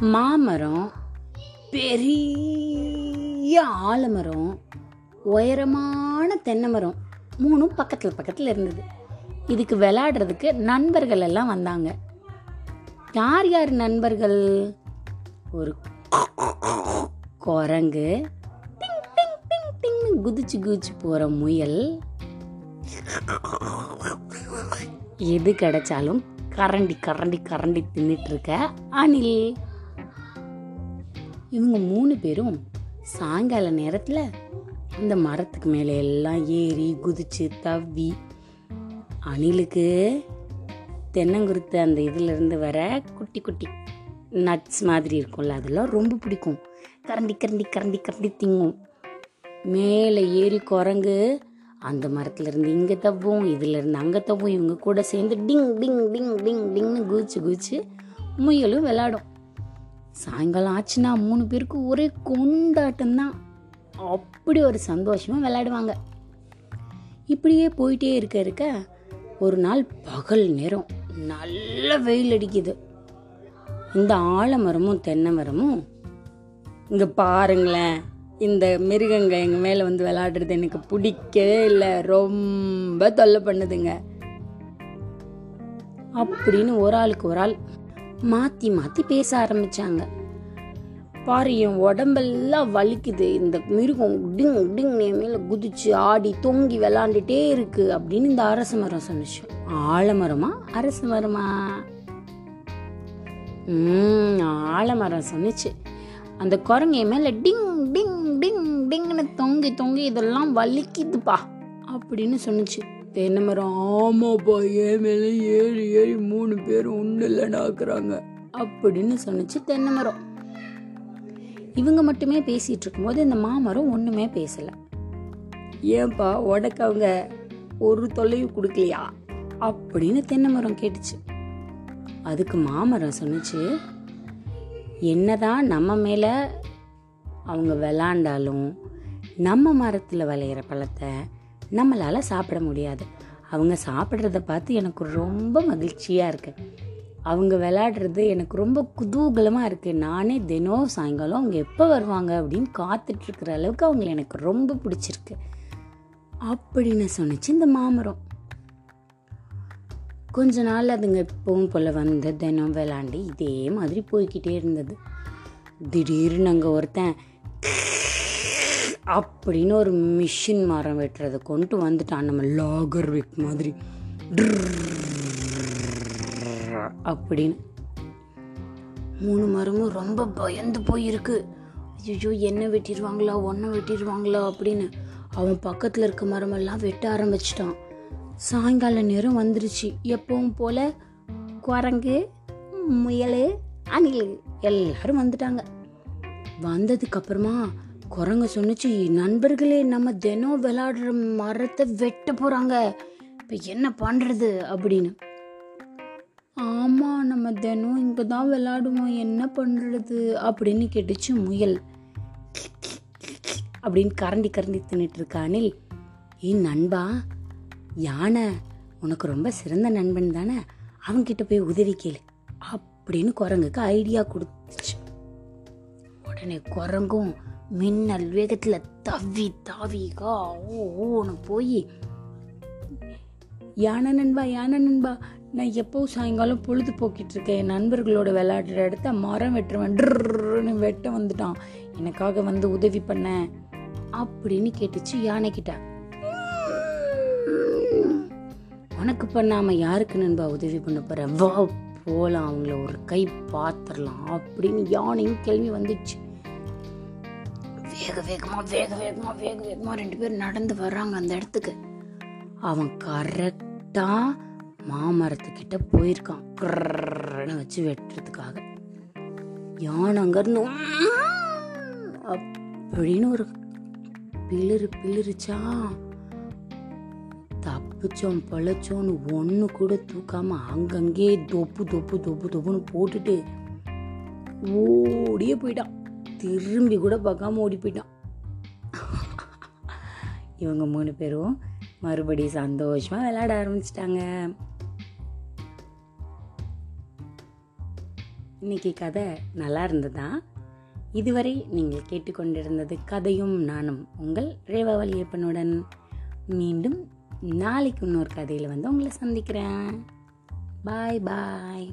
மாமரம் பெரிய ஆலமரம் உயரமான தென்னை மரம் மூணும் பக்கத்தில் பக்கத்தில் இருந்தது. இதுக்கு விளையாடுறதுக்கு நண்பர்கள் எல்லாம் வந்தாங்க. யார் யார் நண்பர்கள்? ஒரு குரங்கு டிங் டிங் டிங் டிங்னு குதிச்சு குதிச்சு போகிற முயல். எது கிடைச்சாலும் கரண்டி கரண்டி கரண்டி தின்னுட்டு இருக்க அணில். இவங்க மூணு பேரும் சாயங்கால நேரத்தில் அந்த மரத்துக்கு மேலே எல்லாம் ஏறி குதிச்சு தவ்வி அணிலுக்கு தென்னங்குருத்து அந்த இதுலேருந்து வர குட்டி குட்டி நட்ஸ் மாதிரி இருக்கும்ல அதெல்லாம் ரொம்ப பிடிக்கும். கரண்டி கரண்டி கரண்டி கரண்டி திங்கும். மேலே ஏறி குரங்கு அந்த மரத்துலேருந்து இங்கே தவ்வும் இதுலேருந்து அங்கே தவ்வும் இவங்க கூட சேர்ந்து டிங் டிங் டிங் டிங் டிங்னு குதிச்சு குதிச்சு முயலும் விளாடும். சாயங்காலம் ஆச்சுன்னா மூணு பேருக்கு ஒரே கொண்டாட்டம்தான். அப்படி ஒரு சந்தோஷமாக விளையாடுவாங்க. இப்படியே போயிட்டே இருக்க இருக்க ஒரு நாள் பகல் நேரம் நல்ல வெயில் அடிக்குது. இந்த ஆலமரமும் தென்னை மரமும் இங்கே பாருங்களேன் இந்த மிருகங்க எங்கள் மேலே வந்து விளையாடுறது எனக்கு பிடிக்கவே இல்லை. ரொம்ப தொல்லை பண்ணுதுங்க. அப்படின்னு ஒரு ஆளுக்கு ஒரு ஆள் மாற்றி மாற்றி பேச ஆரம்பிச்சாங்க. பாரு என் உடம்பெல்லாம் வலிக்குது. இந்த மிருகம் டிங் டிங் என் மேலே குதிச்சு ஆடி தொங்கி விளாண்டுட்டே இருக்கு அப்படின்னு இந்த அரச மரம் சொன்னுச்சு. ஆலமரமா? அரச மரமா? ம் ஆலமரம் சொன்னிச்சு. அந்த குரங்கு என் மேலே டிங் டிங் டிங் டிங்னு தொங்கி தொங்கி இதெல்லாம் வலிக்குதுப்பா அப்படின்னு சொன்னுச்சு. தென்னை மரம் ஆமாப்பா ஏன் மேலே ஏறி ஏறி மூணு பேரும் உண்டு இல்லைன்னு ஆக்குறாங்க. அப்படின்னு சொன்னுச்சு தென்னை மரம் இவங்க மட்டுமே பேசிட்டு இருக்கும்போது இந்த மாமரம் ஒண்ணுமே பேசல. ஏன்பா உனக்கு அவங்க ஒரு தொல்லையும் கொடுக்கலையா? அப்படின்னு தென்னை மரம் கேட்டுச்சு. அதுக்கு மாமரம் சொன்னிச்சு என்னதான் நம்ம மேலே அவங்க விளாண்டாலும் நம்ம மரத்தில் விளையிற பழத்தை நம்மளால் சாப்பிட முடியாது. அவங்க சாப்பிட்றத பார்த்து எனக்கு ரொம்ப மகிழ்ச்சியாக இருக்குது அவங்க விளையாடுறது எனக்கு ரொம்ப குதூகலமாக இருக்குது நானே தினம் சாயங்காலம் அவங்க எப்போ வருவாங்க அப்படின்னு காத்துட்ருக்கிற அளவுக்கு அவங்கள எனக்கு ரொம்ப பிடிச்சிருக்கு. அப்படின்னு சொன்னிச்சு இந்த மாமரம். கொஞ்ச நாள் அதுங்க எப்பவும் போல் வந்து தினம் விளாண்டு இதே மாதிரி போய்கிட்டே இருந்தது. திடீர்னு அங்கே ஒருத்தன் அப்படின்னு ஒரு மிஷின் மரம் வெட்டுறதை கொண்டு வந்துட்டான். நம்ம லாகர் விக் மாதிரி. அப்படின்னு. மூணு மரமும் ரொம்ப பயந்து போயிருக்கு. ஐயோ என்ன வெட்டிடுவாங்களா ஒன்றை வெட்டிடுவாங்களா அப்படின்னு. அவன் பக்கத்தில் இருக்க மரமெல்லாம் வெட்ட ஆரம்பிச்சிட்டான். சாயங்கால நேரம் வந்துருச்சு. எப்பவும் போல குரங்கு முயல் அணில் எல்லாரும் வந்துட்டாங்க. வந்ததுக்கப்புறமா குரங்கு சொன்னுச்சு நண்பர்களே நம்ம தினம் விளையாடுற மரத்தை வெட்ட போறாங்க. இப்போ என்ன பண்றது? அப்படின்னு. ஆமா நம்ம தினம் இங்கே தான் விளையாடுவோம். என்ன பண்றது? அப்படின்னு கேட்டுச்சு முயல். அப்படின்னு கரண்டி கரண்டி தின்னுட்டு இருக்க அனில் ஏ நண்பா யானை உனக்கு ரொம்ப சிறந்த நண்பன் தானே? அவன்கிட்ட போய் உதவி கேளு அப்படின்னு குரங்குக்கு ஐடியா கொடுத்துச்சு. உடனே குரங்கும் மின்னல் வேகத்தில் தவி தாவிகா ஓ ஓன்னு போய் யானை நண்பா யானை நண்பா நான் எப்போ சாயங்காலம் பொழுது போக்கிட்டு இருக்கேன்? என் நண்பர்களோட விளையாடுற இடத்த மரம் வெட்டுருவேன் ட்ருன்னு வெட்ட வந்துட்டான். எனக்காக வந்து உதவி பண்ண அப்படின்னு கேட்டுச்சு யானைக்கிட்ட உனக்கு பண்ணாம யாருக்கு நண்பா உதவி பண்ண போற? வா போலாம் அவங்கள ஒரு கை பாத்திரலாம் அப்படின்னு யானையும் கேள்வி வந்துச்சு. வேக வேகமாக வேக வேகமாக வேக வேகமாக ரெண்டு பேரும் நடந்து வர்றாங்க அந்த இடத்துக்கு. அவன் கரெக்டாக மாமரத்துக்கிட்ட போயிருக்கான். கர்ன்னு வச்சு வெட்டுறதுக்காக. யானை அங்கேருந்து அப்படின்னு ஒரு பிளிரு பிளிருச்சா தப்பிச்சோம் பழச்சோன்னு ஒன்று கூட தூக்காம அங்கங்கே தொப்பு தொப்பு தொப்பு தொப்புன்னு போட்டுட்டு ஓடியே போயிட்டான். திரும்பி கூட பார்க்காம ஓடி போயிட்டான். இவங்க மூணு பேரும் மறுபடியும் சந்தோஷமாக விளையாட ஆரம்பிச்சிட்டாங்க. இன்னைக்கு கதை நல்லா இருந்ததா? இதுவரை நீங்கள் கேட்டுக்கொண்டிருந்தது கதையும் நானும் உங்கள் ரேவவல்லியப்பனுடன் மீண்டும் நாளைக்கு இன்னொரு கதையில் வந்து உங்களை சந்திக்கிறேன். பாய் பாய்